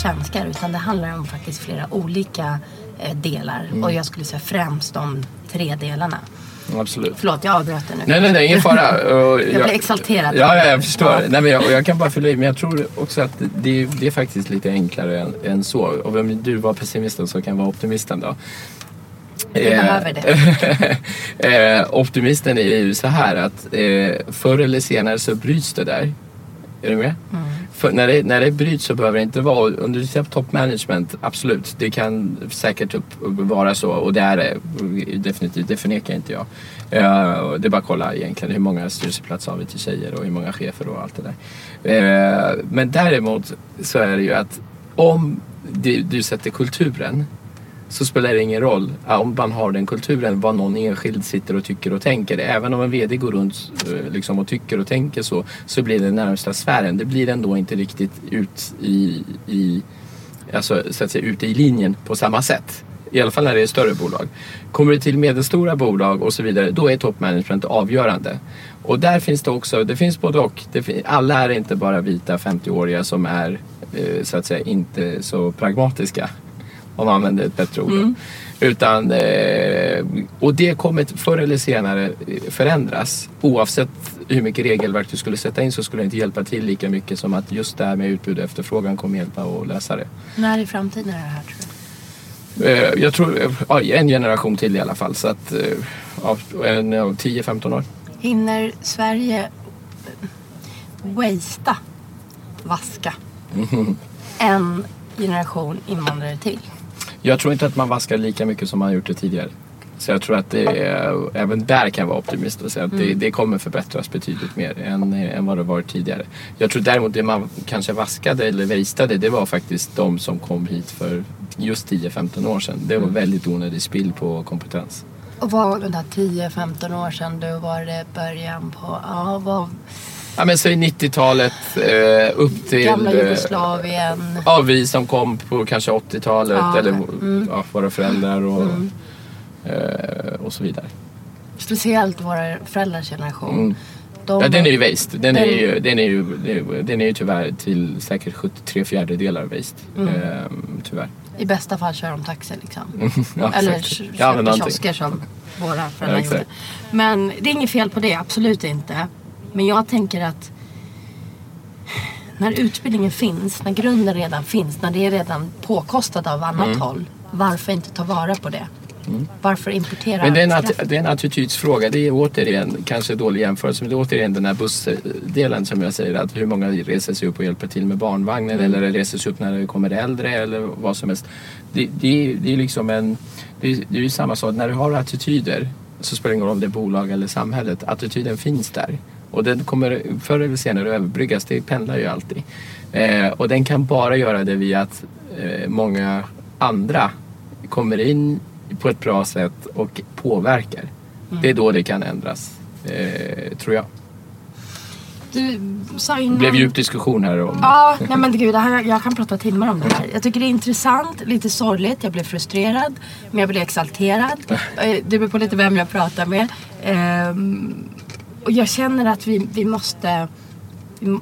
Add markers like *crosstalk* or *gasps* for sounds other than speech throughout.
Svenskar. Utan det handlar om faktiskt flera olika eh, delar. Och jag skulle säga främst de tre delarna. Absolut. Förlåt, jag avbröt dig nu. Nej, nej, nej, ingen fara. *laughs* Och Jag blir exalterad. Ja, ja jag förstår. Ja. Nej, men jag, och jag kan bara fylla i, men jag tror också att det, det är faktiskt lite enklare än, än så. Och om du var pessimisten så kan jag vara optimisten då. Vi Eh, behöver det. *laughs* eh, optimisten är ju så här att eh, förr eller senare så bryts det där. Är du med? Mm. För när, det, när det bryts så behöver det inte vara, om du ser på top management, absolut, det kan säkert upp, vara så och det är det definitivt, det förnekar inte jag. Uh, det är bara att kolla egentligen hur många styrelseplatser har vi till tjejer och hur många chefer och allt det där. Uh, men däremot så är det ju att om du, du sätter kulturen så spelar det ingen roll om man har den kulturen vad någon enskild sitter och tycker och tänker. Även om en VD går runt eh, liksom, och tycker och tänker så, så blir det den närmsta sfären. Det blir ändå inte riktigt ut i, i, alltså, så att säga, ute i linjen på samma sätt. I alla fall när det är större bolag. Kommer det till medelstora bolag och så vidare, då är toppmanagement avgörande. Och där finns det också, det finns både och. Det alla är inte bara vita 50-åriga som är eh, så att säga inte så pragmatiska om man använder ett bättre ord. då. Utan, eh, och det kommer förr eller senare eh, förändras. Oavsett hur mycket regelverk du skulle sätta in så skulle det inte hjälpa till lika mycket som att just det här med utbud och efterfrågan kommer hjälpa att lösa det. När i framtiden är det här tror du? Eh, jag tror ja, en generation till i alla fall. Så att, ja, en, ja, 10-15 år. Hinner Sverige wastea, vaska, *laughs* en generation invandrare till? Jag tror inte att man vaskar lika mycket som man gjort det tidigare. Så jag tror att det är, även där kan jag vara optimist och säga att det, det kommer förbättras betydligt mer än, än vad det varit tidigare. Jag tror däremot det man kanske vaskade eller vejstade det var faktiskt de som kom hit för just 10-15 år sedan. Det var väldigt onödig spill på kompetens. Och vad var det där 10-15 år sedan? Då var det början på, ja, vad, Ja men säg 90-talet eh, upp till... gamla eh, Jugoslavien. Ja, vi som kom på kanske 80-talet Ja, eller mm. ja, våra föräldrar och, eh, och så vidare. Speciellt våra föräldrars generation. Mm. De, Ja, den är ju waste. Den, Den- är ju, den, är ju, den är ju tyvärr till säkert 73 fjärdedelar waste. Mm. Ehm, tyvärr. I bästa fall kör de taxi liksom. *laughs* Ja, Eller Ja, köper någonting. kiosker som våra föräldrar Ja, gjorde. Men det är inget fel på det, absolut inte. Men jag tänker att när utbildningen finns, när grunden redan finns, när det är redan påkostat av annat Mm. håll. Varför inte ta vara på det? Varför importera Men det är, en det är en attitydsfråga. Det är återigen, kanske dålig jämförelse, men det är återigen den här bussdelen som jag säger. Att hur många reser sig upp och hjälper till med barnvagnen Mm. eller reser sig upp när det kommer äldre eller vad som helst. Det, det, är- det är liksom en, det är, det är ju samma sak. När du har attityder så spelar det ingen roll om det är bolag eller samhället. Attityden finns där. Och den kommer förr eller senare överbryggas. Det pendlar ju alltid. Eh, och den kan bara göra det via att eh, många andra kommer in på ett bra sätt och påverkar. Det är då det kan ändras, eh, tror jag. Du sa innan... Det blev djup diskussion här om... Ja, nej men gud, det här, jag kan prata timmar om det här. Jag tycker det är intressant, lite sorgligt, jag blir frustrerad, men jag blir exalterad. *laughs* Eh, Det beror på lite vem jag pratar med. Och jag känner att vi, vi måste...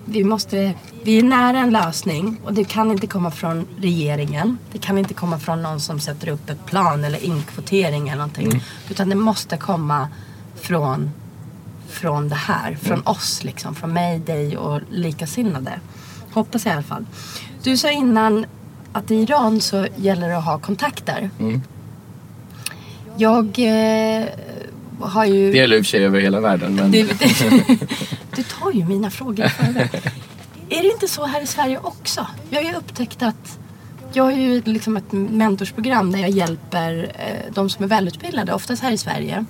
vi- måste... Vi är nära en lösning och det kan inte komma från regeringen. Det kan inte komma från någon som sätter upp ett plan eller inkvotering eller någonting. Utan det måste komma från från det här. Från oss liksom. Från mig, dig och likasinnade. Hoppas jag i alla fall. Du sa innan att i Iran så gäller det att ha kontakter. Jag eh, har ju... Det gäller i och för sig över hela världen. Men... Du, *laughs* du tar ju mina frågor. Är det inte så här i Sverige också? Jag har ju upptäckt att jag har ju liksom ett mentorsprogram där jag hjälper eh, de som är välutbildade, oftast här i Sverige,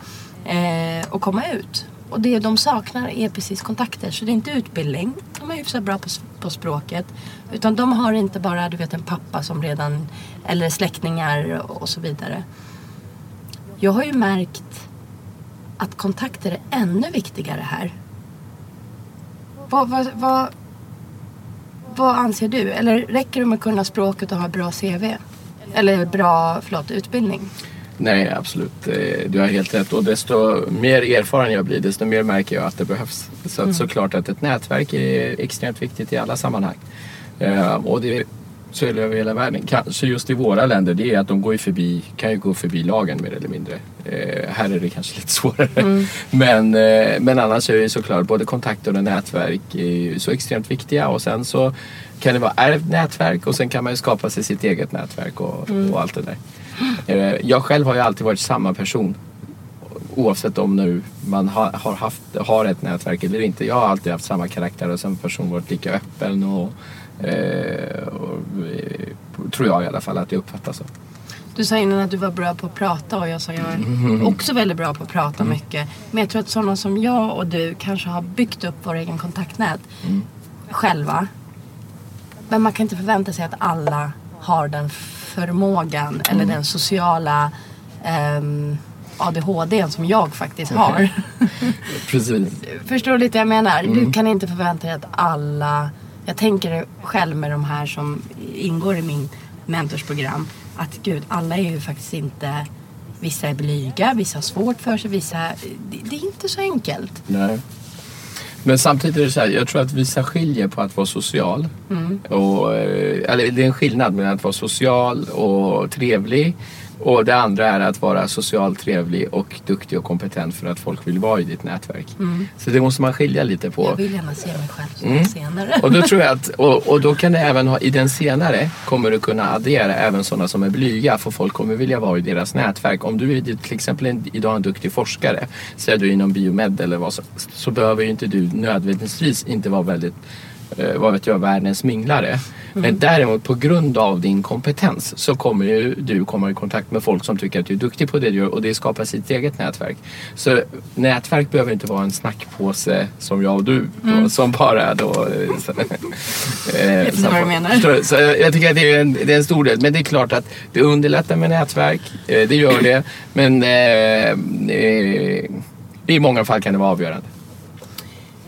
eh, att komma ut. Och det de saknar är precis kontakter. Så det är inte utbildning. De är hyfsat bra på språket. Utan de har inte bara du vet, en pappa som redan, eller släktingar och så vidare. Jag har ju märkt att kontakter är ännu viktigare här. Vad, vad, vad, vad anser du? Eller räcker det med att kunna språket och ha bra CV? Eller bra, förlåt, utbildning? Nej, absolut. Eh, Du har helt rätt. Och desto mer erfaren jag blir, desto mer märker jag att det behövs. Så att såklart att ett nätverk är extremt viktigt i alla sammanhang. Eh, Och det så är det över hela världen. Kanske just i våra länder, det är att de går ju förbi, kan ju gå förbi lagen mer eller mindre. Eh, här är det kanske lite svårare. *laughs* Men, eh, men annars är ju såklart både kontakter och nätverk så extremt viktiga. Och sen så kan det vara ärvt nätverk och sen kan man ju skapa sig sitt eget nätverk och, och allt det där. Eh, Jag själv har ju alltid varit samma person. Oavsett om nu man har, har, haft, har ett nätverk eller inte. Jag har alltid haft samma karaktär och som person varit lika öppen och, och eh, tror jag i alla fall att jag uppfattas så. Du sa innan att du var bra på att prata och jag sa jag är också väldigt bra på att prata mycket. Men jag tror att sådana som jag och du kanske har byggt upp vår egen kontaktnät själva. Men man kan inte förvänta sig att alla har den förmågan eller den sociala ehm, ADHD som jag faktiskt har. *laughs* Precis. Förstår du lite vad jag menar? Du kan inte förvänta dig att alla... Jag tänker själv med de här som ingår i min mentorsprogram. Att gud, alla är ju faktiskt inte... Vissa är blyga, vissa har svårt för sig, vissa... Det, det är inte så enkelt. Nej. Men samtidigt är det så här, jag tror att vissa skiljer på att vara social. Och, eh, eller det är en skillnad mellan att vara social och trevlig. Och det andra är att vara socialt trevlig och duktig och kompetent för att folk vill vara i ditt nätverk. Så det måste man skilja lite på. Jag vill gärna se mig själv som senare. Och då tror jag att, och, och då kan det även ha, i den senare kommer du kunna addera även sådana som är blyga för folk kommer vilja vara i deras nätverk. Om du är till exempel en, idag en duktig forskare, säger du inom biomed eller vad som så behöver ju inte du nödvändigtvis inte vara väldigt vad vet jag, världens minglare. Men däremot på grund av din kompetens så kommer ju du komma i kontakt med folk som tycker att du är duktig på det du gör och det skapar sitt eget nätverk. Så nätverk behöver inte vara en snackpåse som jag och du då, som bara då... eh, så- *laughs* eh, Jag förstår vad du menar. Så jag tycker att det är, en, det är en stor del. Men det är klart att det underlättar med nätverk. Eh, det gör det. Men eh, eh, i många fall kan det vara avgörande.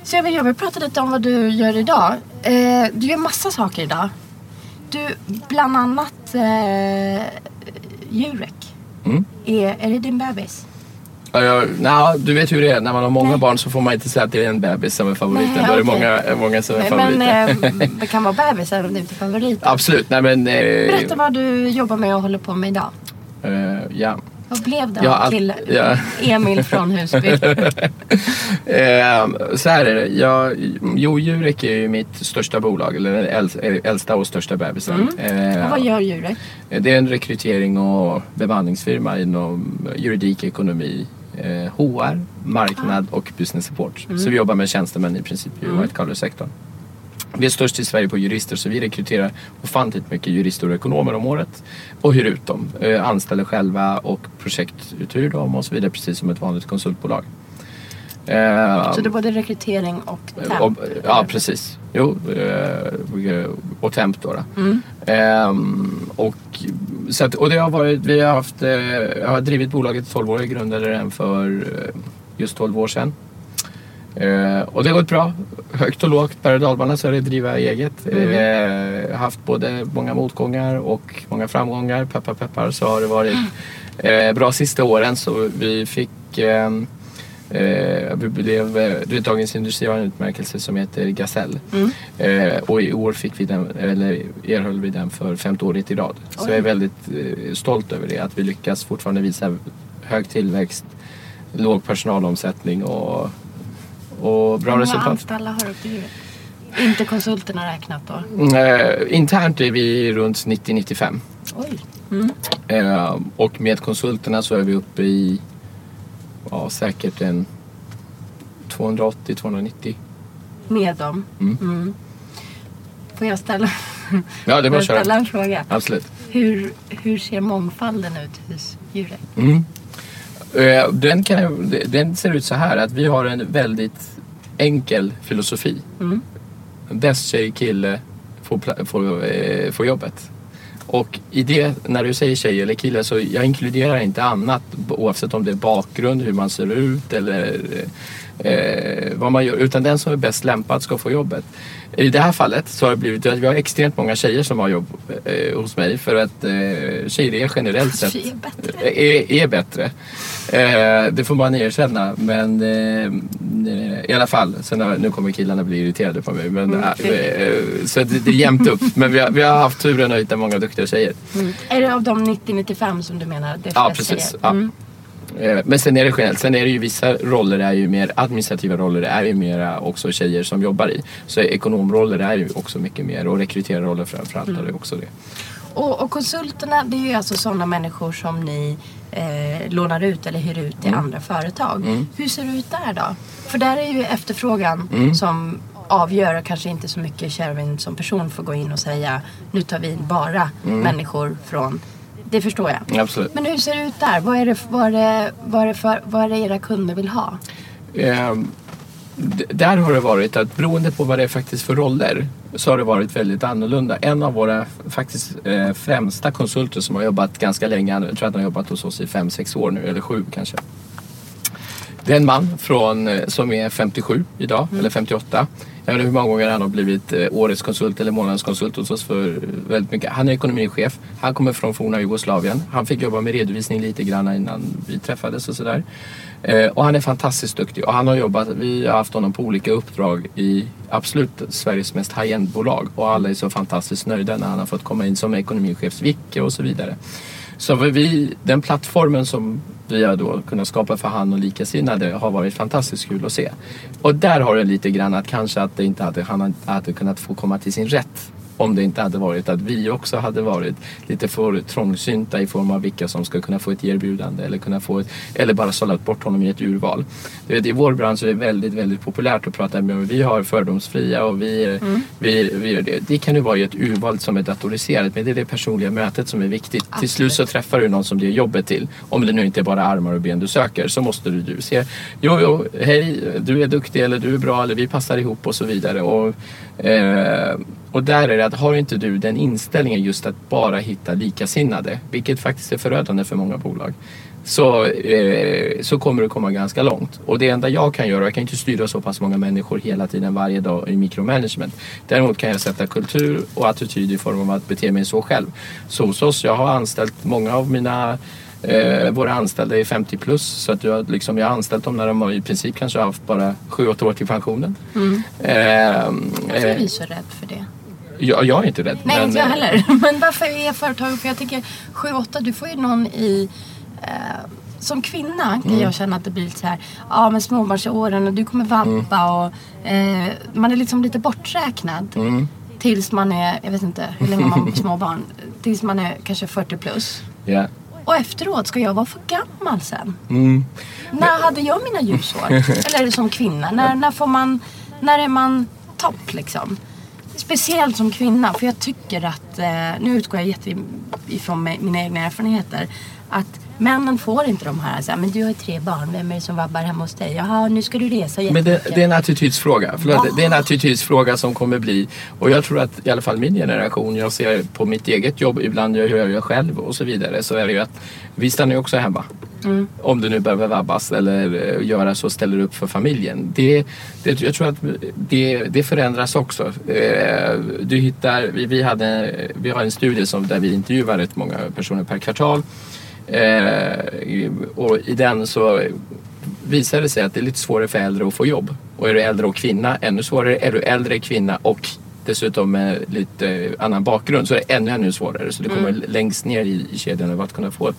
Så jag vill, jag vill prata lite om vad du gör idag. Eh, du gör massa saker idag. Du, bland annat eh, Jurek. Mm. Är, är det din bebis? Ja, jag, na, du vet hur det är. När man har många barn så får man inte säga att det är en bebis som är favoriten. Nej, Då är det många, många som är Nej, favoriter. men eh, *laughs* det kan vara bebis även om det inte är favorit. Absolut. Nej, men, eh, Berätta vad du jobbar med och håller på med idag. eh, ja. Vad blev det Ja, av allt- till ja. Emil från Husby? *laughs* Eh, så här är det. Jag, jo, Jurek är ju mitt största bolag. Eller den äldsta, och största bebisen. Eh, och vad gör Jurek? Det är en rekrytering och bemanningsfirma inom juridik, ekonomi, eh, HR, marknad och business support. Så vi jobbar med tjänstemän i princip i white collar-sektorn. Vi är störst i Sverige på jurister så vi rekryterar ofantligt mycket jurister och ekonomer om året och hyr ut dem. Eh, anställer själva och projektuthyr dem och så vidare precis som ett vanligt konsultbolag. Eh, Så det är både rekrytering och temp? och, ja, precis. Jo, eh, och temp då. då. Ehm, och, så att, och det har varit, vi har haft, jag har drivit bolaget i 12 år, jag grundade den för just 12 år sedan. Eh, och det har gått bra. Högt och lågt, berg och dalbana så är det driva eget. Eh, haft både många motgångar och många framgångar. Peppar peppar så har det varit eh, bra sista åren. Så vi fick eh, Eh, vi blev, eh, Dagens Industri har en utmärkelse som heter Gasell. Eh, och i år fick vi den, eller erhöll vi den för femte året i rad. Så jag är väldigt eh, stolt över det. Att vi lyckas fortfarande visa hög tillväxt, låg personalomsättning och, och bra Hur många resultat. anställda har du? Inte konsulterna räknat då? Eh, internt är vi runt 90-95. Oj. Eh, och med konsulterna så är vi uppe i ja, säkert en 280-290. Med dem? Mm. Får jag ställa, Ja, det får jag ställa en fråga? Absolut. Hur, hur ser mångfalden ut hos djuret? Eh, Den, kan, den ser ut så här att vi har en väldigt enkel filosofi. Bäst tjej, kille får, får, eh, får jobbet. Och i det, när du säger tjej eller kille så jag inkluderar inte annat oavsett om det är bakgrund, hur man ser ut eller eh, vad man gör. Utan den som är bäst lämpad ska få jobbet. I det här fallet så har det blivit att vi har extremt många tjejer som har jobb eh, hos mig för att eh, tjejer är generellt sett är bättre. är, är bättre. Eh, det får man erkänna. Men eh, i alla fall, sen har, nu kommer killarna bli irriterade på mig. Men, eh, eh, så det, det är jämnt upp. *laughs* Men vi har, vi har haft turen att hitta många duktiga tjejer. Är det av de 90-95 som du menar? Det Ja, precis. Ja. Mm. Eh, Men sen är det generellt. Sen är det ju vissa roller är ju mer administrativa roller är ju mera också tjejer som jobbar i. Så ekonomroller är ju också mycket mer och rekryterarroller framförallt är det också det. Och, och konsulterna, det är ju alltså sådana människor som ni eh, lånar ut eller hyr ut till Mm. andra företag. Hur ser det ut där då? För där är ju efterfrågan Mm. som avgör och kanske inte så mycket Sherwin som person får gå in och säga nu tar vi in bara Mm. människor från det förstår jag. Absolut. Men hur ser det ut där? Vad är det, vad det, vad är det, för, vad är det era kunder vill ha? D- där har det varit att beroende på vad det är faktiskt för roller så har det varit väldigt annorlunda. En av våra faktiskt eh, främsta konsulter som har jobbat ganska länge, jag tror att han har jobbat hos oss i fem sex år nu, eller sju kanske. Det är en man från, eh, som är 57 idag, eller 58. Jag vet inte hur många gånger han har blivit eh, årets konsult eller månadens konsult hos oss för väldigt mycket. Han är ekonomichef. Han kommer från forna Jugoslavien. Han fick jobba med redovisning lite grann innan vi träffades och sådär. Eh, och han är fantastiskt duktig och han har jobbat, vi har haft honom på olika uppdrag i absolut Sveriges mest high-end bolag och alla är så fantastiskt nöjda när han har fått komma in som ekonomichefs Vicke och så vidare. Så vi, den plattformen som vi har då kunnat skapa för han och likasinnade har varit fantastiskt kul att se. Och där har det lite grann att kanske att det inte hade, han hade kunnat få komma till sin rätt om det inte hade varit att vi också hade varit lite för trångsynta i form av vilka som ska kunna få ett erbjudande eller kunna få ett, eller bara sållat bort honom i ett urval. Du vet, I vår bransch är det väldigt, väldigt populärt att prata med vi har fördomsfria och vi, är- vi, vi gör det. Det kan ju vara i ett urval som är datoriserat men det är det personliga mötet som är viktigt. Till slut så träffar du någon som du ger jobbet till. Om det nu inte är bara armar och ben du söker så måste du, du se, jo, jo, hej, du är duktig eller du är bra eller vi passar ihop och så vidare. Och, eh, och där är det att har inte du den inställningen just att bara hitta likasinnade, vilket faktiskt är förödande för många bolag, så, eh, så kommer du komma ganska långt. Och det enda jag kan göra, jag kan inte styra så pass många människor hela tiden varje dag i mikromanagement. Däremot kan jag sätta kultur och attityd i form av att bete mig så själv. Så hos oss, jag har anställt många av mina Eh, våra anställda är 50 plus så att jag, liksom, jag har anställt dem när de har i princip kanske haft bara 7-8 år till pensionen. Eh, Varför är eh, vi så rädd för det? jag, jag är inte rädd. Nej, men, inte jag eh, heller. *laughs* Men varför är företag... För jag tänker 7-8, du får ju någon i... Eh, som kvinna kan Mm. jag känna att det blir lite så här, ja men småbarnsåren och du kommer vabba Mm. och eh, man är liksom lite borträknad. Mm. Tills man är, jag vet inte hur länge man har *laughs* småbarn, tills man är kanske 40 plus. Ja. Och efteråt ska jag vara för gammal sen. Mm. När hade jag mina ljusår? *laughs* Eller som kvinna. När, när får man, när är man topp liksom? Speciellt som kvinna. För jag tycker att, eh, nu utgår jag jätte ifrån mina egna erfarenheter. Att männen får inte de här, så här, men du har ju tre barn, vem är det som vabbar hemma hos dig? Jaha, nu ska du resa Men det, det är en attitydsfråga. Förlåt, det är en attitydsfråga som kommer bli. Och jag tror att i alla fall min generation, jag ser på mitt eget jobb, ibland jag gör jag själv och så vidare. Så är det ju att vi stannar ju också hemma. Om du nu behöver vabbas eller eh, göra så, ställer upp för familjen. Det, det, jag tror att det, det förändras också. Eh, Du hittar, vi, vi, hade, vi har en studie som, där vi intervjuar rätt många personer per kvartal. Eh, och i den så visar det sig att det är lite svårare för äldre att få jobb. Och är du äldre och kvinna, ännu svårare. Är du äldre kvinna och dessutom med lite annan bakgrund så är det ännu, ännu svårare. Så du kommer längst ner i, i kedjan av att kunna få ett,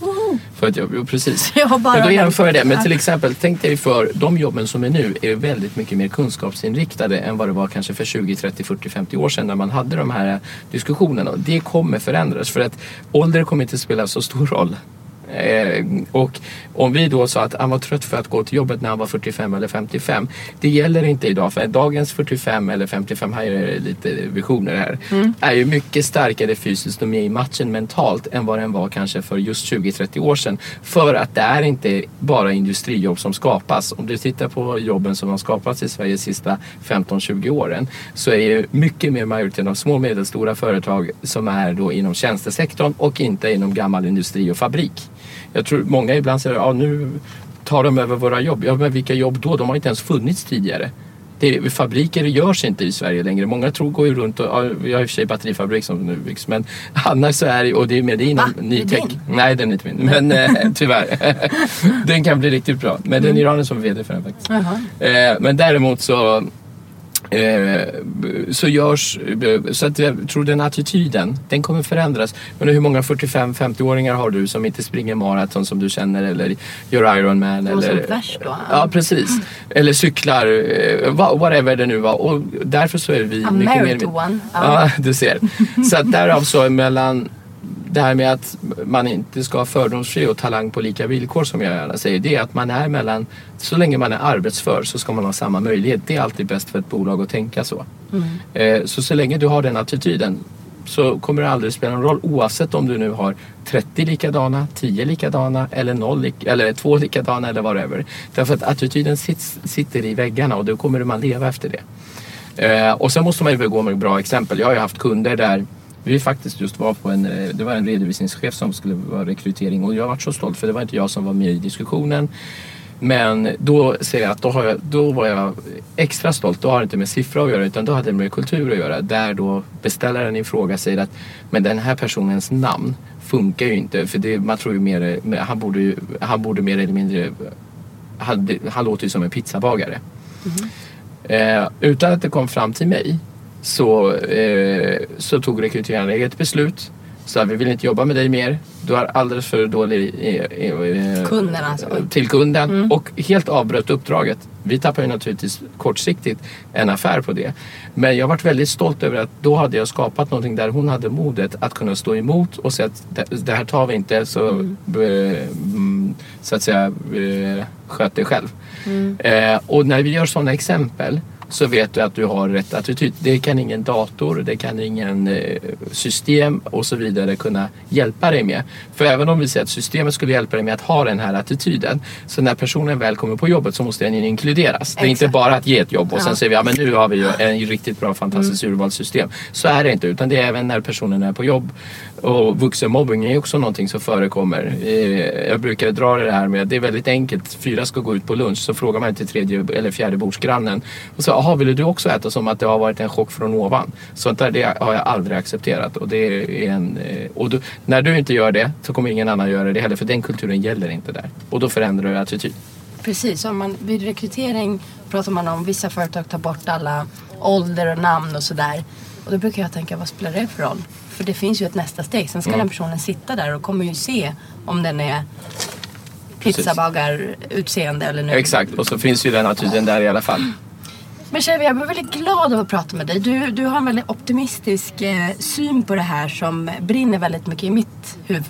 få ett jobb. Jo, precis. Jag bara Men då jämför jag det med till exempel, tänk dig för de jobben som är nu är väldigt mycket mer kunskapsinriktade än vad det var kanske för 20, 30, 40, 50 år sedan när man hade de här diskussionerna. Och det kommer förändras för att ålder kommer inte spela så stor roll. Eh, och om vi då sa att han var trött för att gå till jobbet när han var 45 eller 55. Det gäller inte idag för dagens 45 eller 55, här är det lite visioner här. Är ju mycket starkare fysiskt och med i matchen mentalt än vad den var kanske för just 20-30 år sedan. För att det är inte bara industrijobb som skapas. Om du tittar på jobben som har skapats i Sverige de sista 15-20 åren så är ju mycket mer majoriteten av små och medelstora företag som är då inom tjänstesektorn och inte inom gammal industri och fabrik. Jag tror många ibland säger ja nu tar de över våra jobb. Ja men vilka jobb då? De har inte ens funnits tidigare. Det, fabriker görs inte i Sverige längre. Många tror går ju runt och, ja, vi har i och för sig batterifabrik som nu byggs men *laughs* annars så är det, och det är med det inom Va? ny tech. Nej den är inte min, men eh, tyvärr. *laughs* den kan bli riktigt bra. Men det är en iranier som är VD för den faktiskt. Jaha. Eh, men däremot så så görs, så att jag tror den attityden, den kommer förändras. Men hur många 45-50-åringar har du som inte springer maraton som du känner eller gör Ironman? Som eller, är värst då. Ja precis. Eller cyklar, eh, wha- whatever det nu var. Och därför så är vi A mycket mer... marathon, ja. Ja, du ser. Så att därav så mellan det här med att man inte ska ha fördomsfri och talang på lika villkor som jag gärna säger. Det är att man är mellan, så länge man är arbetsför så ska man ha samma möjlighet. Det är alltid bäst för ett bolag att tänka så. Eh, Så så länge du har den attityden så kommer det aldrig spela någon roll oavsett om du nu har 30 likadana, 10 likadana eller, 0, lik- eller 2 likadana eller whatever. Därför att attityden sits, sitter i väggarna och då kommer man leva efter det. Eh, och sen måste man ju begå med bra exempel. Jag har ju haft kunder där vi faktiskt just var på en, eh, det var en redovisningschef som skulle vara rekrytering och jag var så stolt för det var inte jag som var med i diskussionen. Men då säger jag att då, har jag, då var jag extra stolt. Då har det inte med siffror att göra utan då hade det med kultur att göra. Där då beställaren i fråga säger att men den här personens namn funkar ju inte. För det, man tror ju mer, han borde, ju, han borde mer eller mindre, han, han låter ju som en pizzabagare. Eh, utan att det kom fram till mig så, eh, så tog rekryteraren eget beslut. Så vi vill inte jobba med dig mer. Du har alldeles för dålig eh, eh, Kunden alltså. till kunden och helt avbröt uppdraget. Vi tappar ju naturligtvis kortsiktigt en affär på det. Men jag varit väldigt stolt över att då hade jag skapat någonting där hon hade modet att kunna stå emot och säga att det, här tar vi inte så, eh, mm, så att säga eh, sköt dig själv. Eh, och när vi gör sådana exempel så vet du att du har rätt attityd. Det kan ingen dator, det kan ingen eh, system och så vidare kunna hjälpa dig med. För även om vi säger att systemet skulle hjälpa dig med att ha den här attityden så när personen väl kommer på jobbet så måste den inkluderas. Det är inte bara att ge ett jobb och sen Ja. säger vi ja men nu har vi ju en riktigt bra fantastiskt urvalssystem. Så är det inte utan det är även när personen är på jobb. Och vuxenmobbing är också någonting som förekommer. Eh, Jag brukar dra det här med att det är väldigt enkelt. Fyra ska gå ut på lunch så frågar man inte tredje eller fjärde bordsgrannen. Och så, jaha ville du också äta som att det har varit en chock från ovan? Sånt där det har jag aldrig accepterat. Och, det är en, eh, och du, när du inte gör det så kommer ingen annan göra det heller för den kulturen gäller inte där. Och då förändrar du attityd. Precis, om man, vid rekrytering pratar man om vissa företag tar bort alla ålder och namn och sådär. Och då brukar jag tänka, vad spelar det för roll? För det finns ju ett nästa steg. Sen ska Mm. den personen sitta där och kommer ju se om den är pizzabagar-utseende eller nu. Exakt, och så finns ju den attityden där i alla fall. Men Chevy, jag blir väldigt glad av att prata med dig. Du, du har en väldigt optimistisk eh, syn på det här som brinner väldigt mycket i mitt huvud.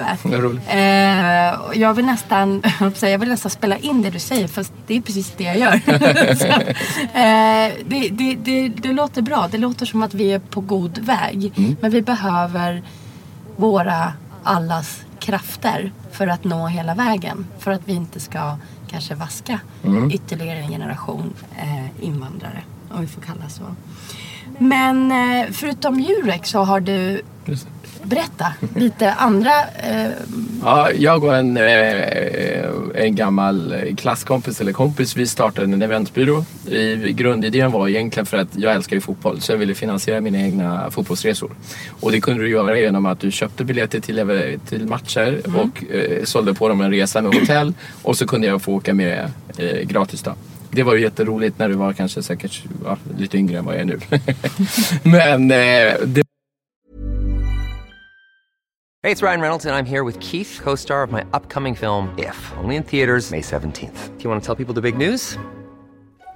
Eh, jag vill nästan *laughs* jag vill nästan spela in det du säger fast det är precis det jag gör. *laughs* Så, eh, det, det, det, det låter bra. Det låter som att vi är på god väg. Men vi behöver våra allas krafter för att nå hela vägen. För att vi inte ska kanske vaska ytterligare en generation eh, invandrare. Om vi får kalla så. Men eh, förutom Jurek så har du, berätta, lite andra eh, Ja, jag och en, eh, en gammal klasskompis eller kompis, vi startade en eventbyrå. I, grundidén var egentligen för att jag älskar ju fotboll så jag ville finansiera mina egna fotbollsresor. Och det kunde du göra genom att du köpte biljetter till, till matcher och eh, sålde på dem en resa med hotell och så kunde jag få åka med eh, gratis då. Det var ju jätteroligt när du var kanske säkert ja, lite yngre än vad jag är nu. *laughs* Men eh, det Hej, det är Ryan Reynolds, jag är här med Keith, co star of my upcoming film, If, only in theaters, May 17th. Do you want to tell people the big news?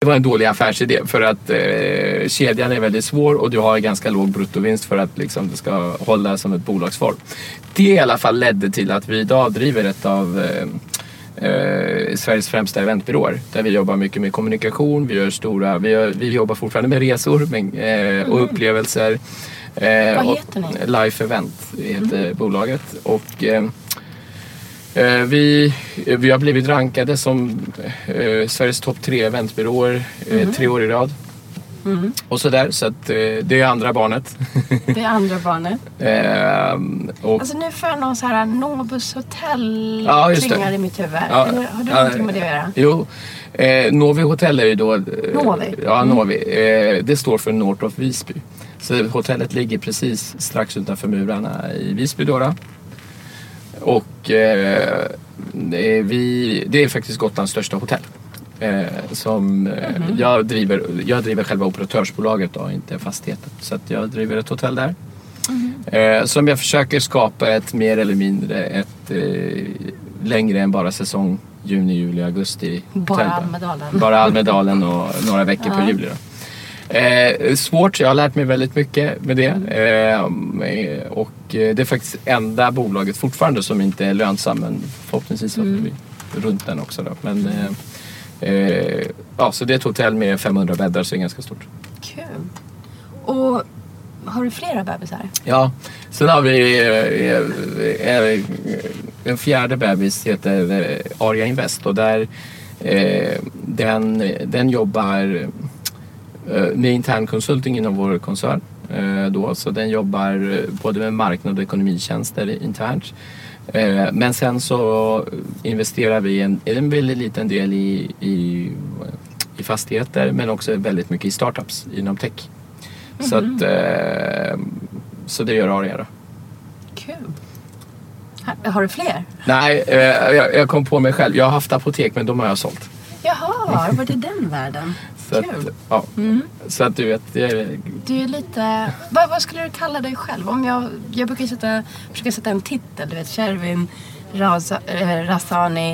Det var en dålig affärsidé för att eh, kedjan är väldigt svår och du har ganska låg bruttovinst för att liksom, det ska hålla som ett bolagsform. Det i alla fall ledde till att vi idag driver ett av eh, eh, Sveriges främsta eventbyråer. Där vi jobbar mycket med kommunikation, vi gör stora, vi, gör, vi jobbar fortfarande med resor men, eh, och upplevelser. Eh, Vad heter ni? Life Event heter bolaget. Och, Eh, Vi, vi har blivit rankade som eh, Sveriges topp tre eventbyråer eh, tre år i rad. Och sådär, så att eh, det är andra barnet. *laughs* Det andra barnet. Ehm, och, Alltså nu får jag någon så här Novus hotell Ja, klingar i mitt huvud. Ja, Eller har du ja, någonting med det att göra? Jo, eh, Novi Hotel är ju då... Eh, Novi? Ja, Novi. Eh, det står för North of Visby. Så hotellet ligger precis strax utanför murarna i Visby då. då. Och eh, vi, det är faktiskt Gotlands största hotell. Eh, som, eh, jag, driver, jag driver själva operatörsbolaget då, inte fastigheten. Så att jag driver ett hotell där. Eh, som jag försöker skapa ett mer eller mindre ett eh, längre än bara säsong juni, juli, augusti. Bara hotell. Almedalen. Bara Almedalen och några veckor på juli. Då. Eh, svårt, jag har lärt mig väldigt mycket med det. Eh, och eh, det är faktiskt enda bolaget fortfarande som inte är lönsam men förhoppningsvis är vi runt den också. Då. Men, eh, eh, ja, så det är ett hotell med 500 bäddar så det är ganska stort. Kul. Och har du flera bebisar? Ja, sen har vi eh, en fjärde bebis heter Aria Invest och där den, den jobbar med intern konsulting inom vår koncern. Eh, då, så den jobbar eh, både med marknad och ekonomitjänster internt. Eh, men sen så investerar vi en, en väldigt liten del i, i, i fastigheter men också väldigt mycket i startups inom tech. Så, att, eh, så det gör Aria då. Kul. Har, du fler? Nej, eh, jag, jag kom på mig själv. Jag har haft apotek men de har jag sålt. Jaha, var det den världen? Så att, Kul. ja. så att du vet, är, Du är lite... Vad, vad skulle du kalla dig själv? Om jag, jag brukar sätta, försöka sätta en titel. Du vet, Shervin Raza, eh, Razani,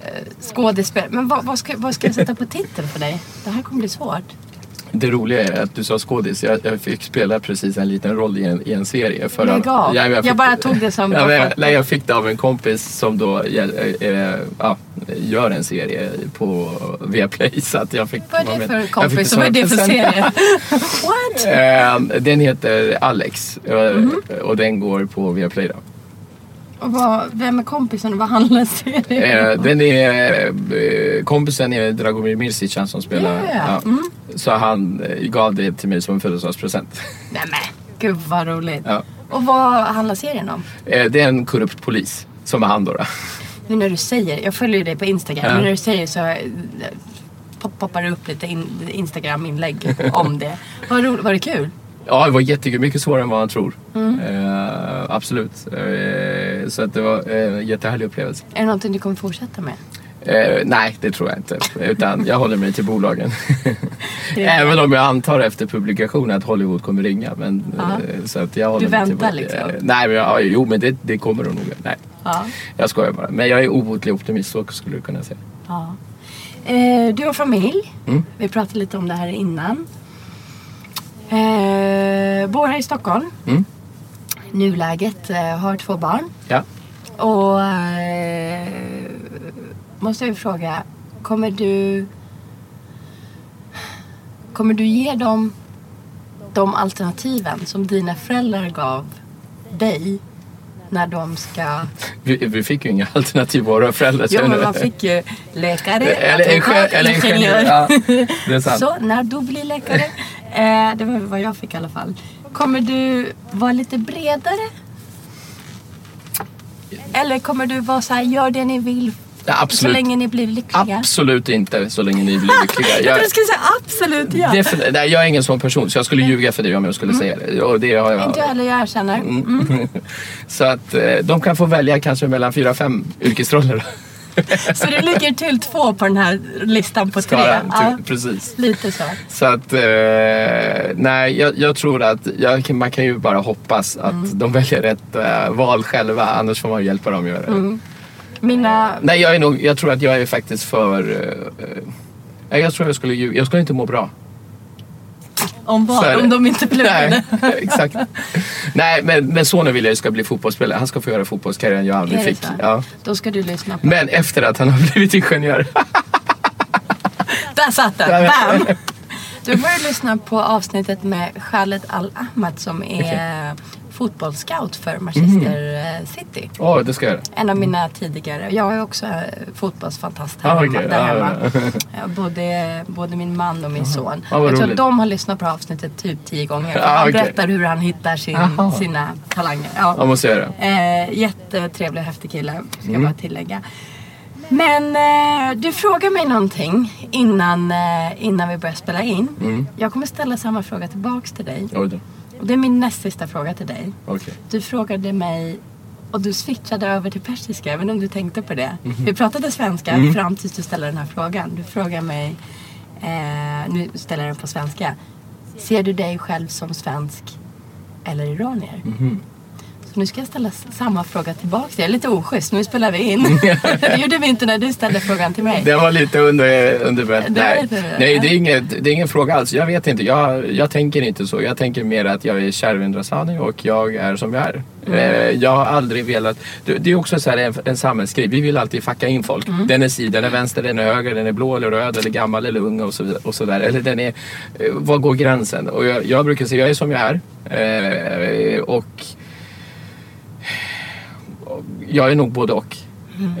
eh, skådespelare. Men vad, vad, ska, vad ska jag sätta på titel för dig? Det här kommer bli svårt. det roliga är att du sa skådis. Jag, jag fick spela precis en liten roll i en, i en serie. För Lägg av. Jag fick- bara tog det som Ja, jag, nej, jag fick det av en kompis som då eh, eh, ja, gör en serie på Viaplay. Så att jag fick Vad är det för kompis vad är det för serie? *laughs* What? Eh, Den heter Alex eh, Mhm. och den går på Viaplay då. Och vad, vem är kompisen och vad handlar serien Eh, Den är, kompisen är Dragomir Mirsic han som spelar. Ja, ja. Mm. Så han gav det till mig som en födelsedagspresent. Nej men, gud vad roligt. Ja. Och vad handlar serien om? Det är en korrupt polis som hand om det. Nu när du säger, jag följer dig på Instagram, Ja. men när du säger så eh, pop- poppar det upp lite in, Instagram-inlägg om det. Vad roligt, var det kul? Ja, det var jättekul. Mycket svårare än vad man tror. Mm. Eh, absolut. Eh, så att det var eh, en jättehärlig upplevelse. Är det någonting du kommer fortsätta med? Eh, nej, det tror jag inte. Utan jag håller mig till bolagen. *laughs* *laughs* Även om jag antar efter publikationen att Hollywood kommer ringa. Men, Ja. eh, så att jag håller Du till väntar bol- liksom? Eh, nej, men jag, jo men det, det kommer de nog. Nej, Ja. jag skojar bara. Men jag är obotlig optimist, så skulle du kunna säga. ja. Eh, du har familj. Mm. Vi pratade lite om det här innan. Eh, bor här i Stockholm. Mm. Nuläget, eh, har två barn. Ja. Och eh, måste jag fråga, kommer du Kommer du ge dem de alternativen som dina föräldrar gav dig när de ska... Vi, vi fick ju inga *laughs* alternativ våra föräldrar. Jo, men man fick ju läkare, Eller ingenjör. Eller ingenjör. Ja, det är sant. Så, när du blir läkare. Eh, det var vad jag fick i alla fall. Kommer du vara lite bredare? Eller kommer du vara så här, gör det ni vill Ja, så absolut. länge ni blir lyckliga? Absolut inte så länge ni blir lyckliga. *laughs* Jag Jag, du skulle säga absolut ja. defin- nej, jag är ingen sån person så jag skulle ljuga för dig om jag skulle säga det. Och det har jag. Inte jag heller, jag erkänner. Mm. *laughs* Så att eh, de kan få välja kanske mellan fyra, fem yrkesroller. *laughs* Så du ligger till två på den här listan på tre? Skaran, Ja, ty- Precis. lite så. Så att, eh, nej, jag, jag tror att jag, man kan ju bara hoppas att Mm. de väljer rätt eh, val själva. Annars får man hjälpa dem att göra det. Mm. Mina... Nej, jag, är nog, jag tror att jag är faktiskt för... eh, eh, jag tror jag skulle ljuga. Jag skulle inte må bra. Om vad? Om de inte pluggade? Nej, *laughs* exakt. Nej, men, men sonen vill jag ska bli fotbollsspelare. Han ska få göra fotbollskarriären jag aldrig fick. Ja. Då ska du lyssna på... Men efter att han har *laughs* blivit ingenjör. Där satt den! Bam! Du får ju lyssna på avsnittet med Khaled Al-Ahmad som är fotbollsscout för Manchester eh, City. Åh, det ska jag. En av mina tidigare. Jag är också eh, fotbollsfantast här Ah, okej. där Ja, hemma. ja, *laughs* Ja, Både, både min man och min son. Ah, jag tror att de har lyssnat på avsnittet typ tio gånger. Ah, han okej. berättar hur han hittar sin, Aha. sina talanger. Jag Ja. måste göra det. Eh, jättetrevlig och häftig kille, ska Mm. jag bara tillägga. Men eh, du frågar mig någonting innan, eh, innan vi börjar spela in. Mm. Jag kommer ställa samma fråga tillbaks till dig. Oj då. Och det är min näst sista fråga till dig. Okej. Du frågade mig och du switchade över till persiska, inte om du tänkte på det. Mhm. Vi pratade svenska Mm. fram tills du ställde den här frågan. Du frågar mig, eh, nu ställer jag den på svenska. Ser du dig själv som svensk eller iranier? Mhm. Så nu ska jag ställa samma fråga tillbaka. Jag är lite oschysst, nu spelar vi in. *laughs* det gjorde vi inte när du ställde frågan till mig. Det var lite under, underbart. Det var Nej, lite- nej det, är inget, det är ingen fråga alls. Jag vet inte. Jag, jag tänker inte så. Jag tänker mer att jag är Shervin Rasani och jag är som jag är. Mm. Eh, jag har aldrig velat... Det, det är också så här en, en samhällsgrej. Vi vill alltid facka in folk. Mm. Den är si, den är vänster, den är höger, den är blå eller röd eller gammal eller ung och så, vidare- och så där. Eller den är... eh, Var går gränsen? Och jag, jag brukar säga, jag är som jag är. Eh, och jag är nog både och.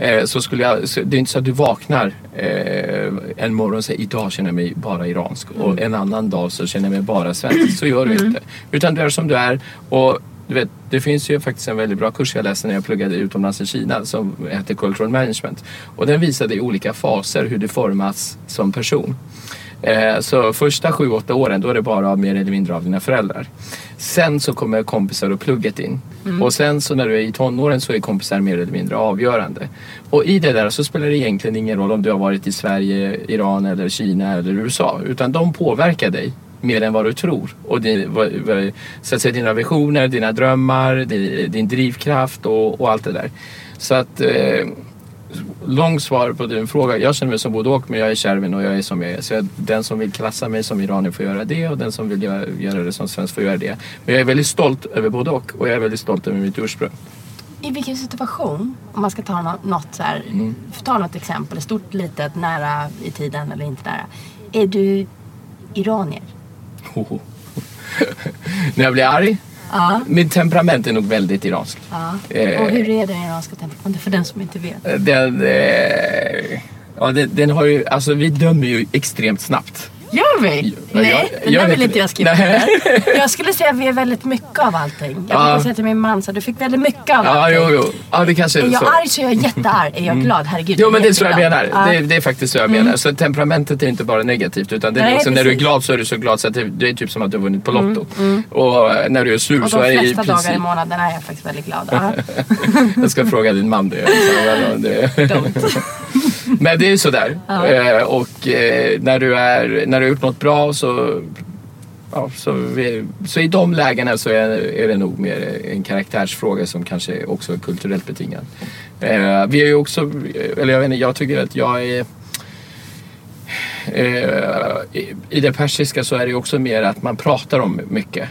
Eh, så skulle jag, så det är inte så att du vaknar eh, en morgon och säger idag känner jag mig bara iransk och en annan dag så känner jag mig bara svensk. Så gör du inte. Utan du är som du är. Och du vet, det finns ju faktiskt en väldigt bra kurs jag läste när jag pluggade utomlands i Kina som heter Cultural Management. Och den visade i olika faser hur du formas som person. Eh, Så första sju, åtta åren då är det bara mer eller mindre av dina föräldrar. Sen så kommer kompisar och plugget in. Och sen så när du är i tonåren så är kompisar mer eller mindre avgörande. Och i det där så spelar det egentligen ingen roll om du har varit i Sverige, Iran eller Kina eller USA. Utan de påverkar dig mer än vad du tror. Och din, så att säga, dina visioner, dina drömmar, din, din drivkraft och, och allt det där. Så att eh, lång svar på din fråga. Jag känner mig som både och men jag är kärven och jag är som jag är. Så jag, den som vill klassa mig som iranier får göra det och den som vill göra, göra det som svensk får göra det. Men jag är väldigt stolt över både och och jag är väldigt stolt över mitt ursprung. I vilken situation, om man ska ta något, något så här, Mm. ta något exempel, stort, litet, nära i tiden eller inte nära. Är du iranier? *laughs* När jag blir arg? Ja. Mitt temperament är nog väldigt iranskt. ja. Eh. Och hur är den iranska temperamentet för den som inte vet? Den, eh, ja, den, den har ju, alltså vi dömer ju extremt snabbt. Gör vi? Ja, Nej, jag- den jag där vill inte jag skippa. *laughs* Jag skulle säga att vi är väldigt mycket av allting. Jag Ja. brukar säga till min man så du fick väldigt mycket av Ja, allting. jo, jo. Ja, det kanske Är är jag så. arg så är jag jättearg. Är jag glad, herregud. Jo men det är så jag menar. Ja. Mm. Det, det är faktiskt så jag menar. Så temperamentet är inte bara negativt utan det är Nej, också, när du är glad så är du så glad så att det, det är typ som att du har vunnit på Lotto. Och eh, när du är sur Mm, Och så de är det i flesta dagar i princip... månaden är jag faktiskt väldigt glad. *laughs* Ja. Jag ska fråga din man det. *laughs* Don't. Men det är sådär. Eh, och eh, när, du är, när du har gjort något bra så Ja, så, vi, så i de lägena så är, är det nog mer en karaktärsfråga som kanske också är kulturellt betingad. Eh, vi är ju också, eller jag vet inte, jag tycker att jag är eh, i, I det persiska så är det ju också mer att man pratar om mycket.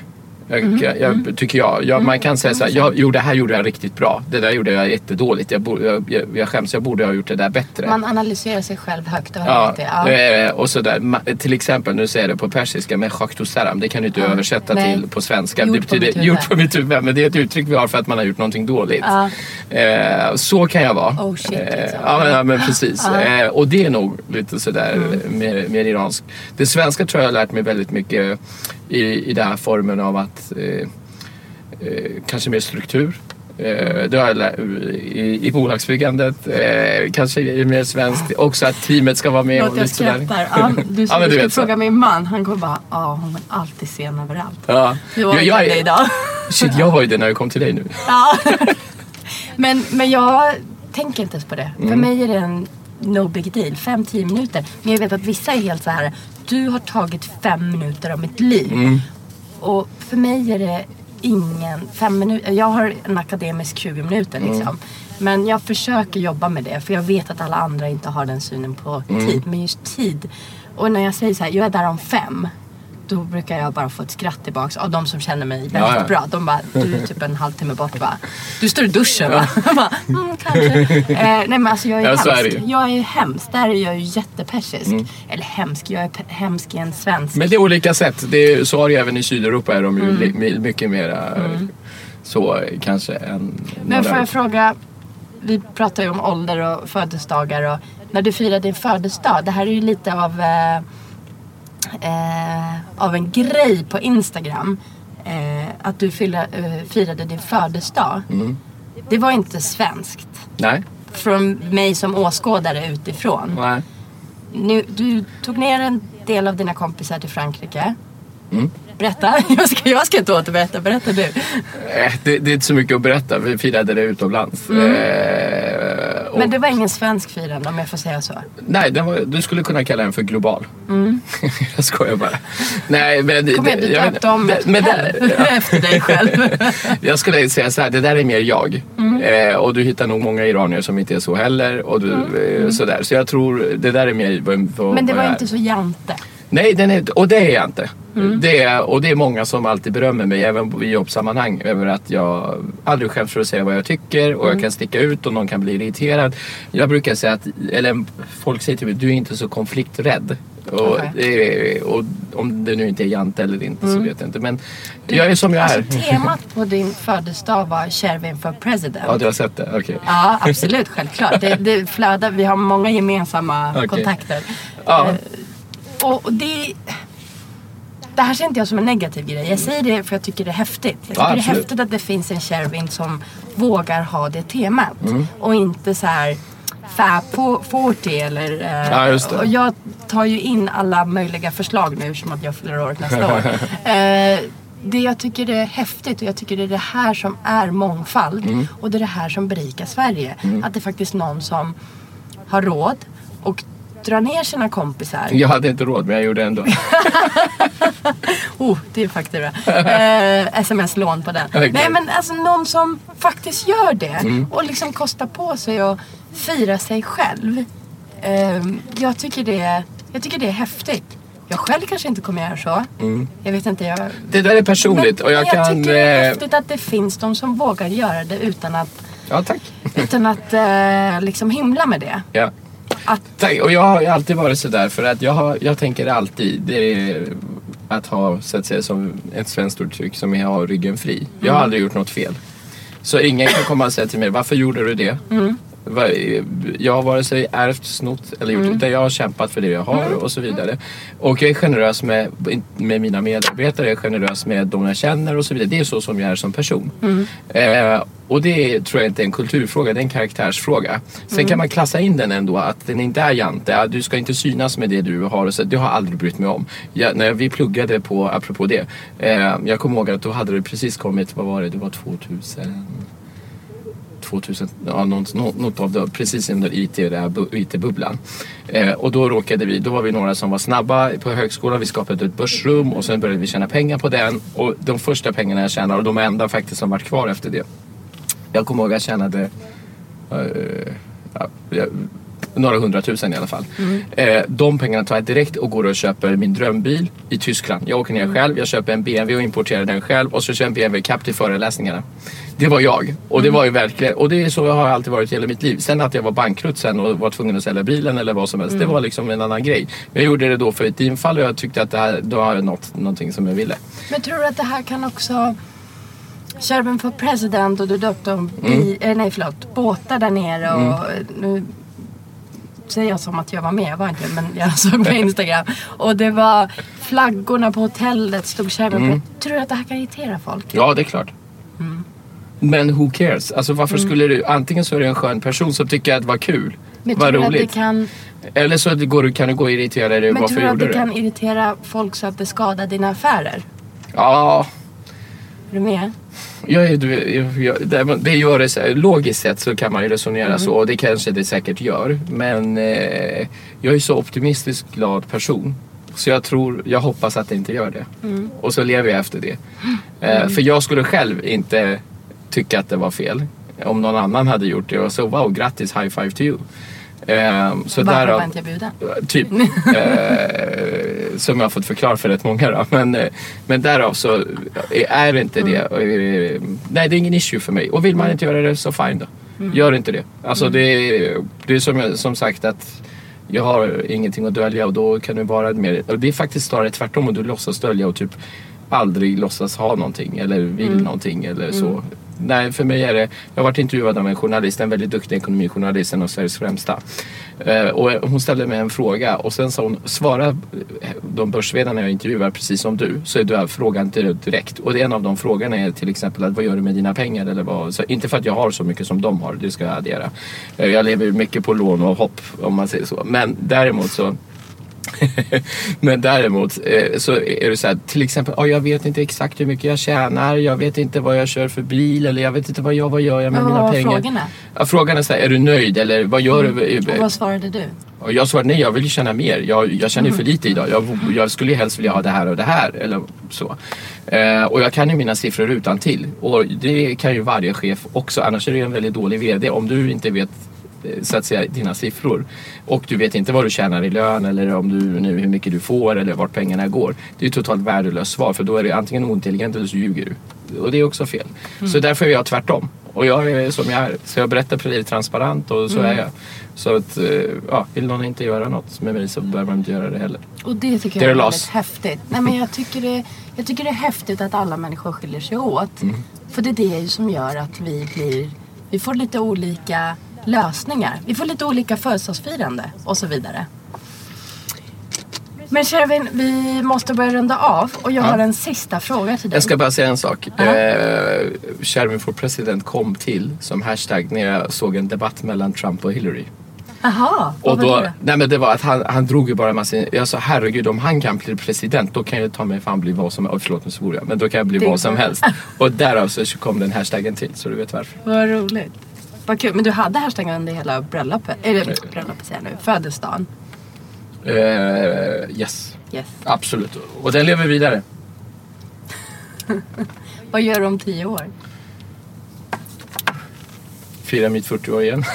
Jag, jag, tycker jag. jag man kan säga så här, jag, jo det här gjorde jag riktigt bra. Det där gjorde jag jättedåligt. Jag, jag, jag, jag skäms, jag borde ha gjort det där bättre. Man analyserar sig själv högt och Ja. Ja. eh, och sådär. Till exempel, nu säger jag det på persiska, men Saram, det kan du inte översätta Nej. till på svenska. Gjort det på betyder huvud. gjort på mitt huvud. Men det är ett uttryck vi har för att man har gjort någonting dåligt. Ja. Eh, så kan jag vara. Oh, shit, Eh, liksom. ja, men, ja, men precis. Eh, och det är nog lite sådär Mm. mer, mer iranskt. Det svenska tror jag har lärt mig väldigt mycket i, i den här formen av att eh, eh, kanske mer struktur. Eh, det har jag i, i bolagsbyggandet. Eh, kanske är mer svenskt. Också att teamet ska vara med. Låt och jag skrattar. Ja, du *laughs* Ja, du du fråga min man. Han kommer bara, ja hon är alltid sen överallt. Ja. Hur var jag, jag, det idag? *laughs* Shit, jag var ju det när jag kom till dig nu. Ja. *laughs* men, men jag tänker inte ens på det. Mm. För mig är det en no big deal. Fem, tio minuter. Men jag vet att vissa är helt så här. Du har tagit fem minuter av mitt liv. Mm. Och för mig är det ingen fem minuter. Jag har en akademisk 20 minuter Mm. liksom. Men jag försöker jobba med det. För jag vet att alla andra inte har den synen på Mm. tid. Men just tid. Och när jag säger så här, jag är där om fem. Då brukar jag bara få ett skratt tillbaks av de som känner mig väldigt Ja, ja. bra. De bara, du är typ en halvtimme bort bara. Du står i duschen va? Jag *laughs* bara, mm, kanske. Eh, nej men alltså jag är Ja, är hemsk. Mm. Jag är hemsk. Där är jag ju jättepersisk. Eller hemsk, jag är hemsk i en svensk. Men det är olika sätt. Det är, så har ju även i Sydeuropa är de Mm. ju li, mycket mera så kanske än Men får jag fråga, vi pratar ju om ålder och födelsedagar och när du firar din födelsedag, det här är ju lite av, eh, eh, av en grej på Instagram. Eh, att du fylla, eh, firade din födelsedag. Mm. Det var inte svenskt. Nej, Från mig som åskådare utifrån. nej. Nu, du tog ner en del av dina kompisar till Frankrike. Mm. Berätta. *laughs* Jag ska, jag ska inte återberätta. Berätta du. Eh, Det, det är inte så mycket att berätta. Vi firade det utomlands. Eh, och, Mm. Men det var ingen svensk firande om jag får säga så. Nej, var, du skulle kunna kalla den för global. *laughs* jag skojar bara. Nej, men, Mm. Kom igen, du döpte om det- men det- hotell *laughs* efter dig själv. *laughs* Jag skulle säga så här, det där är mer jag. Mm. Eh, och du hittar nog många iranier som inte är så heller. Och du, eh, sådär. Så jag tror det där är mer vad, Mm. Men det var inte så jante. Nej, den är, och det är jag inte. Mm. Det är, och det är många som alltid berömmer mig, även i jobbsammanhang, över att jag aldrig skäms för att säga vad jag tycker och Mm. jag kan sticka ut och någon kan bli irriterad. Jag brukar säga att, eller folk säger till mig, du är inte så konflikträdd. Och, är- och om det nu inte är jante eller inte så vet jag inte. Men jag är som jag är. Mm. Alltså, temat på din födelsedag var Kärvin för president. Ja, du har sett det? Okej. Ja, absolut. Självklart. Det, det flödar. Vi har många gemensamma Okej. kontakter. Ja. Och, det... Det här ser inte jag som en negativ grej. Jag säger det för jag tycker det är häftigt. Jag tycker Ja, det är häftigt att det finns en Kärvin som vågar ha det temat. Mm. Och inte så här Fab 40 eller... eh, Ja, just det. Och jag tar ju in alla möjliga förslag nu som att jag fyller år nästa år. *laughs* Eh, det jag tycker är häftigt och jag tycker det är det här som är mångfald. Mm. Och det är det här som berikar Sverige. Att det är faktiskt någon som har råd och drar ner sina kompisar. Jag hade inte råd men jag gjorde ändå. *laughs* Oh, det är faktura. Eh, Sms-lån på den. Okej. Nej men alltså någon som faktiskt gör det. Och liksom kostar på sig att fira sig själv. Eh, jag, tycker det är, jag tycker det är häftigt. Jag själv kanske inte kommer göra så. Jag vet inte. Jag... Det där är personligt och jag men jag kan... tycker det är eh, häftigt att det finns de som vågar göra det utan att Ja, tack. Utan att eh, liksom himla med det. Ja. Att, Tack. Och jag har alltid varit sådär för att jag, har, jag tänker alltid att ha, så att säga, som ett svenskt uttryck, som är att ha ryggen fri. Jag har aldrig gjort något fel. Så ingen kan komma och säga till mig, varför gjorde du det? Va- Jag har vare sig ärvt, snott eller gjort utan jag har kämpat för det jag har och så vidare. Och jag är generös med, med mina medarbetare, jag är generös med de jag känner och så vidare. Det är så som jag är som person. Eh, och det tror jag inte är en kulturfråga, det är en karaktärsfråga. Sen kan man klassa in den ändå, att den inte är jante. Ja, Du ska inte synas med det du har. och Så det har jag aldrig brytt mig om. Jag, när vi pluggade på, apropå det. Eh, jag kommer ihåg att då hade det precis kommit, vad var det, det var 2000 2000, ja, något, något av det, precis under IT-bubblan. IT Eh, och då råkade vi, då var vi några som var snabba på högskolan. Vi skapade ett börsrum och sen började vi tjäna pengar på den. Och de första pengarna jag tjänade, och de enda faktiskt som varit kvar efter det. Jag kommer ihåg att jag tjänade eh, ja, några hundratusen i alla fall. Eh, de pengarna tar jag direkt och går och köper min drömbil i Tyskland. Jag åker ner själv, jag köper en BMW och importerar den själv och så kör jag en BMW Cap till föreläsningarna. Det var jag. Och det var ju verkligen, och det är så jag har alltid varit hela mitt liv. Sen att jag var bankrutt sen och var tvungen att sälja bilen eller vad som helst, det var liksom en annan grej. Men jag gjorde det då för ett teamfall och jag tyckte att det här, då har jag nått någonting som jag ville. men tror du att det här kan också... Shervin for president och du döpte om bi, eh, nej förlåt, båtar där nere och nu säger jag som att jag var med, jag var inte men jag *laughs* såg på Instagram. Och det var flaggorna på hotellet stod Shervin på. Tror du att det här kan irritera folk? Ja, det är klart. Men who cares? Alltså varför skulle du, antingen så är du en skön person som tycker att det var kul. Men Vad du att roligt. det kan, Eller så går, kan du gå och irritera dig. men Varför tror du att det kan irritera folk så att det skadar dina affärer? Ja, Är du med? Jag, jag, jag, det, gör det logiskt sett så kan man ju resonera så och det kanske det säkert gör. Men eh, jag är så optimistiskt glad person. Så jag tror, jag hoppas att det inte gör det. Och så lever jag efter det. *gasps* Eh, för jag skulle själv inte tycka att det var fel. Om någon annan hade gjort det och så wow, grattis, high five to you. Eh, så Varför därav- var inte jag bjuden? Typ. *laughs* eh, som jag har fått förklara för rätt många då. Men, eh, men därav så är det inte det. Eh, nej, det är ingen issue för mig. Och vill man inte göra det så fine då. Gör inte det. Alltså det, är- det är som, som sagt att jag har ingenting att dölja och då kan du vara mer... Och det är faktiskt snarare tvärtom om du låtsas dölja och typ aldrig låtsas ha någonting eller vill någonting eller så. Nej, för mig är det... Jag har varit intervjuad av en journalist, en väldigt duktig ekonomijournalist, en av Sveriges främsta. Eh, och hon ställde mig en fråga och sen sa hon, svara de börsvedarna jag intervjuar precis som du, så är du frågan direkt. Och en av de frågorna är till exempel att vad gör du med dina pengar? Eller vad? Så, inte för att jag har så mycket som de har, det ska jag addera. Eh, Jag lever mycket på lån och hopp om man säger så. Men däremot så *laughs* men däremot eh, så är det så här, till exempel, ja, jag vet inte exakt hur mycket jag tjänar, jag vet inte vad jag kör för bil eller jag vet inte vad jag, vad gör jag med vad mina var pengar. frågorna? Ja, frågan är så här, är du nöjd eller vad gör du? Och vad svarade du? Och jag svarade nej, jag vill tjäna mer. Jag, jag tjänar ju för lite idag. Jag, jag skulle helst vilja ha det här och det här. Eller så. Eh, och jag kan ju mina siffror utan till. Och det kan ju varje chef också. Annars är ju en väldigt dålig VD. Om du inte vet så att säga dina siffror och du vet inte vad du tjänar i lön eller om du nu hur mycket du får eller vart pengarna går. Det är ju totalt värdelöst svar för då är det antingen ointelligent eller så ljuger du. Och det är också fel. Så därför är jag tvärtom. Och jag är som jag är. Så jag berättar för dig transparent och så är jag. Så att, eh, ja, vill någon inte göra något med mig så behöver man inte göra det heller. Och det tycker They're jag är väldigt lost. häftigt. Nej, men jag, tycker det, jag tycker det är häftigt att alla människor skiljer sig åt. Mm. För det är det som gör att vi blir... Vi får lite olika lösningar. Vi får lite olika födelsedagsfirande och så vidare. Men Shervin, vi måste börja runda av och jag har en sista fråga till dig. Jag ska bara säga en sak. Eh, Shervin for President kom till som hashtag när jag såg en debatt mellan Trump och Hillary. Jaha, Och vad var då, det då? nej men det var att han, han drog ju bara massa... Jag sa herregud om han kan bli president då kan jag ta mig fan bli vad som helst. Förlåt nu svor jag. Men då kan jag bli Det vad som helst. *laughs* Och därav så kom den hashtaggen till så du vet varför. Vad roligt. Vad kul. Men du hade hashtaggen under hela bröllopet? Eller bröllopet säger jag nu. Födelsedagen. Eh, yes. Yes. Absolut. Och den lever vidare. *laughs* Vad gör du om tio år? Fira mitt 40-år igen. *laughs*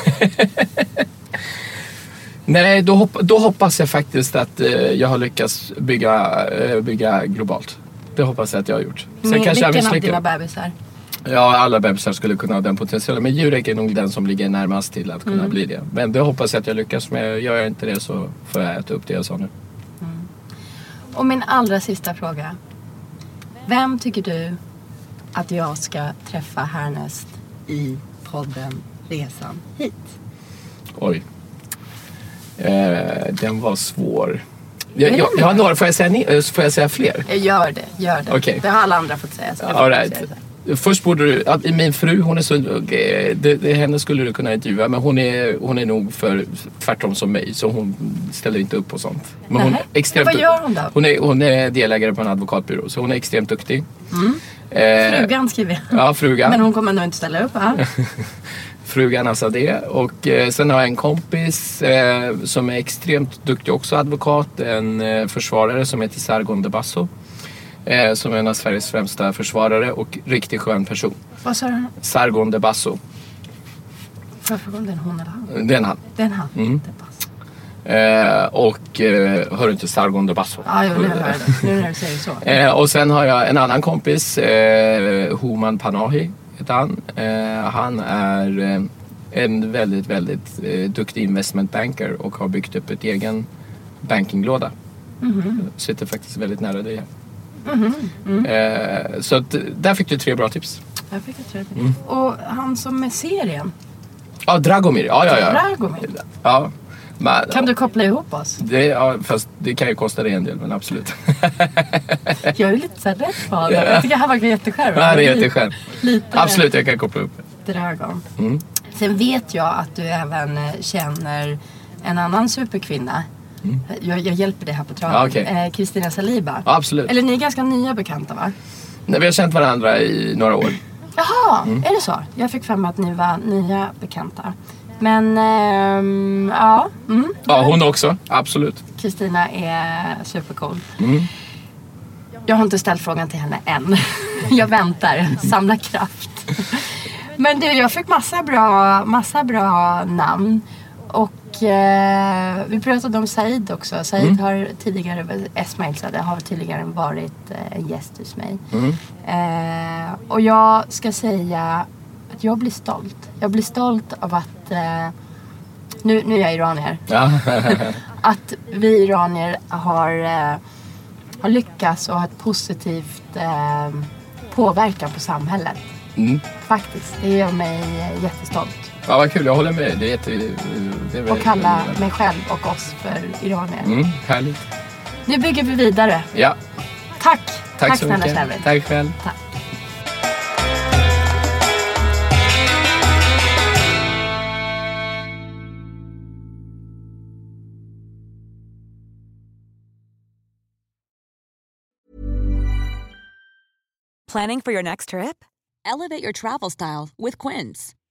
Nej, då, hopp, då hoppas jag faktiskt att eh, jag har lyckats bygga, eh, bygga globalt. Det hoppas jag att jag har gjort. Sen Med kanske jag vilken av misslyckas. dina bebisar? Ja, alla bebisar skulle kunna ha den potentialen. Men Jurek är nog den som ligger närmast till att kunna bli det. Men det hoppas jag att jag lyckas med. Gör jag inte det så får jag äta upp det jag sa nu. Och min allra sista fråga. Vem tycker du att jag ska träffa härnäst i podden Resan hit? Oj. Eh, den var svår. Jag, jag, jag har några, får jag säga, eh, får jag säga fler? Gör det, gör det. Okej. Det har alla andra fått säga. Så All right. Först borde du, min fru hon är så, eh, det, det, henne skulle du kunna intervjua men hon är, hon är nog för tvärtom som mig så hon ställer inte upp på sånt. Men hon extremt, Vad gör hon då? Hon är, hon är delägare på en advokatbyrå så hon är extremt duktig. Eh, Frugan skriver jag. Ja, frugan. Men hon kommer nog inte ställa upp va? *laughs* Frugan Azadeh. Och eh, sen har jag en kompis eh, som är extremt duktig också advokat. En eh, försvarare som heter Sargon de Basso. Eh, som är en av Sveriges främsta försvarare och riktigt skön person. Vad sa du? Sargon de Basso. Får jag fråga om det är en hon eller han? Det är en han. Det är en han. Mm. Eh, och eh, hör du inte Sargon de Basso? Ja, jo, nu hör jag det. Nu när du säger så. *laughs* Eh, och sen har jag en annan kompis, eh, Human Panahi heter han. Eh, han är eh, en väldigt, väldigt eh, duktig investment banker och har byggt upp ett egen bankinglåda. Sitter faktiskt väldigt nära dig här. Eh, så att, där fick du tre bra tips. Jag fick rätt. Mm. Och han som är serien, Ja, Dragomir. Ja, ja, ja. Dragomir. ja. Men, Kan du koppla ihop oss? det, ja, fast det kan ju kosta dig en del, men absolut. *laughs* Jag är lite så rädd för honom. Jag tycker han verkar jätteskön. Ja, det är jätteskön. Lite Absolut, jag kan koppla upp. Dragon. Mm. Sen vet jag att du även eh, känner en annan superkvinna. Jag, jag hjälper dig här på traven. Mm. Ja, okej. Eh, Kristina Saliba. Ja, absolut. Eller ni är ganska nya bekanta va? Nej, vi har känt varandra i några år. Jaha, Mm. är det så? Jag fick för mig att ni var nya bekanta. Men ehm, ja, mm. Ja, hon också. Absolut. Kristina är supercool. Mm. Jag har inte ställt frågan till henne än. *laughs* Jag väntar, samla kraft. Men du, jag fick massa bra, massa bra namn. Och eh, vi pratade om Said också. Said Mm. har tidigare, Esmail Sadeh har tidigare varit eh, en gäst hos mig. Mm. Eh, och jag ska säga att jag blir stolt. Jag blir stolt av att, eh, nu, nu är jag iranier Ja. *laughs* att vi iranier har, eh, har lyckats och har ett positivt påverkan på samhället. Mm. Faktiskt. Det gör mig jättestolt. Ja, vad kul. Jag håller med. Det är jätte... Det är Och kalla mig själv och oss för iranier. Mm, härligt. Nu bygger vi vidare. Ja, Tack! tack, så snälla mycket. Shelby. Tack själv. Tack. Planning for your next trip? Elevate your travel style with Quince.